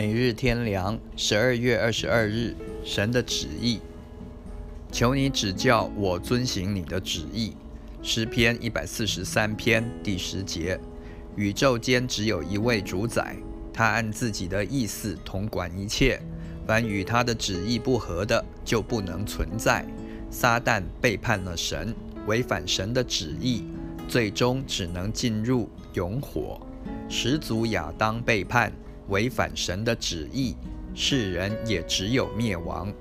每日天良，十二月二十二日，神的旨意，求你指教我遵行你的旨意。诗篇一百四十三篇第十节：宇宙间只有一位主宰，他按自己的意思统管一切，凡与他的旨意不合的，就不能存在。撒旦背叛了神，违反神的旨意，最终只能进入永火。始祖亚当背叛。违反神的旨意，世人也只有灭亡。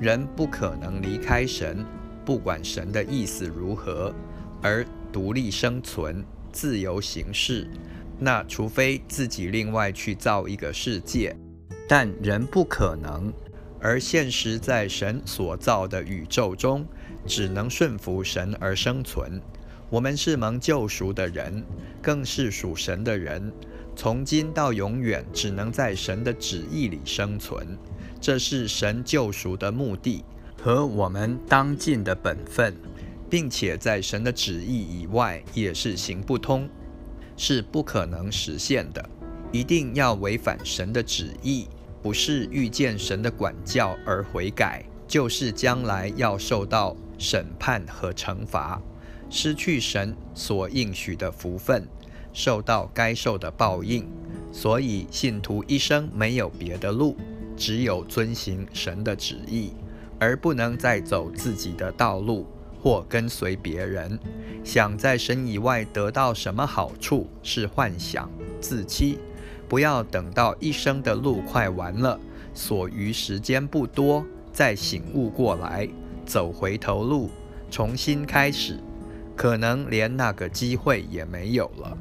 人不可能离开神，不管神的意思如何，而独立生存、自由行事。那除非自己另外去造一个世界，但人不可能。而现实在神所造的宇宙中，只能顺服神而生存。我们是蒙救赎的人，更是属神的人。从今到永远，只能在神的旨意里生存，这是神救赎的目的和我们当尽的本分，并且在神的旨意以外也是行不通，是不可能实现的。一定要违反神的旨意，不是遇见神的管教而悔改，就是将来要受到审判和惩罚，失去神所应许的福分。受到该受的报应，所以信徒一生没有别的路，只有遵行神的旨意，而不能再走自己的道路或跟随别人。想在神以外得到什么好处，是幻想、自欺。不要等到一生的路快完了，所余时间不多，再醒悟过来，走回头路，重新开始，可能连那个机会也没有了。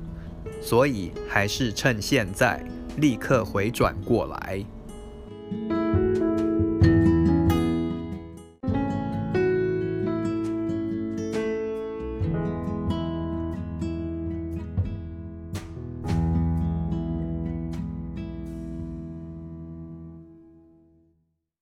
所以，还是趁现在立刻回转过来。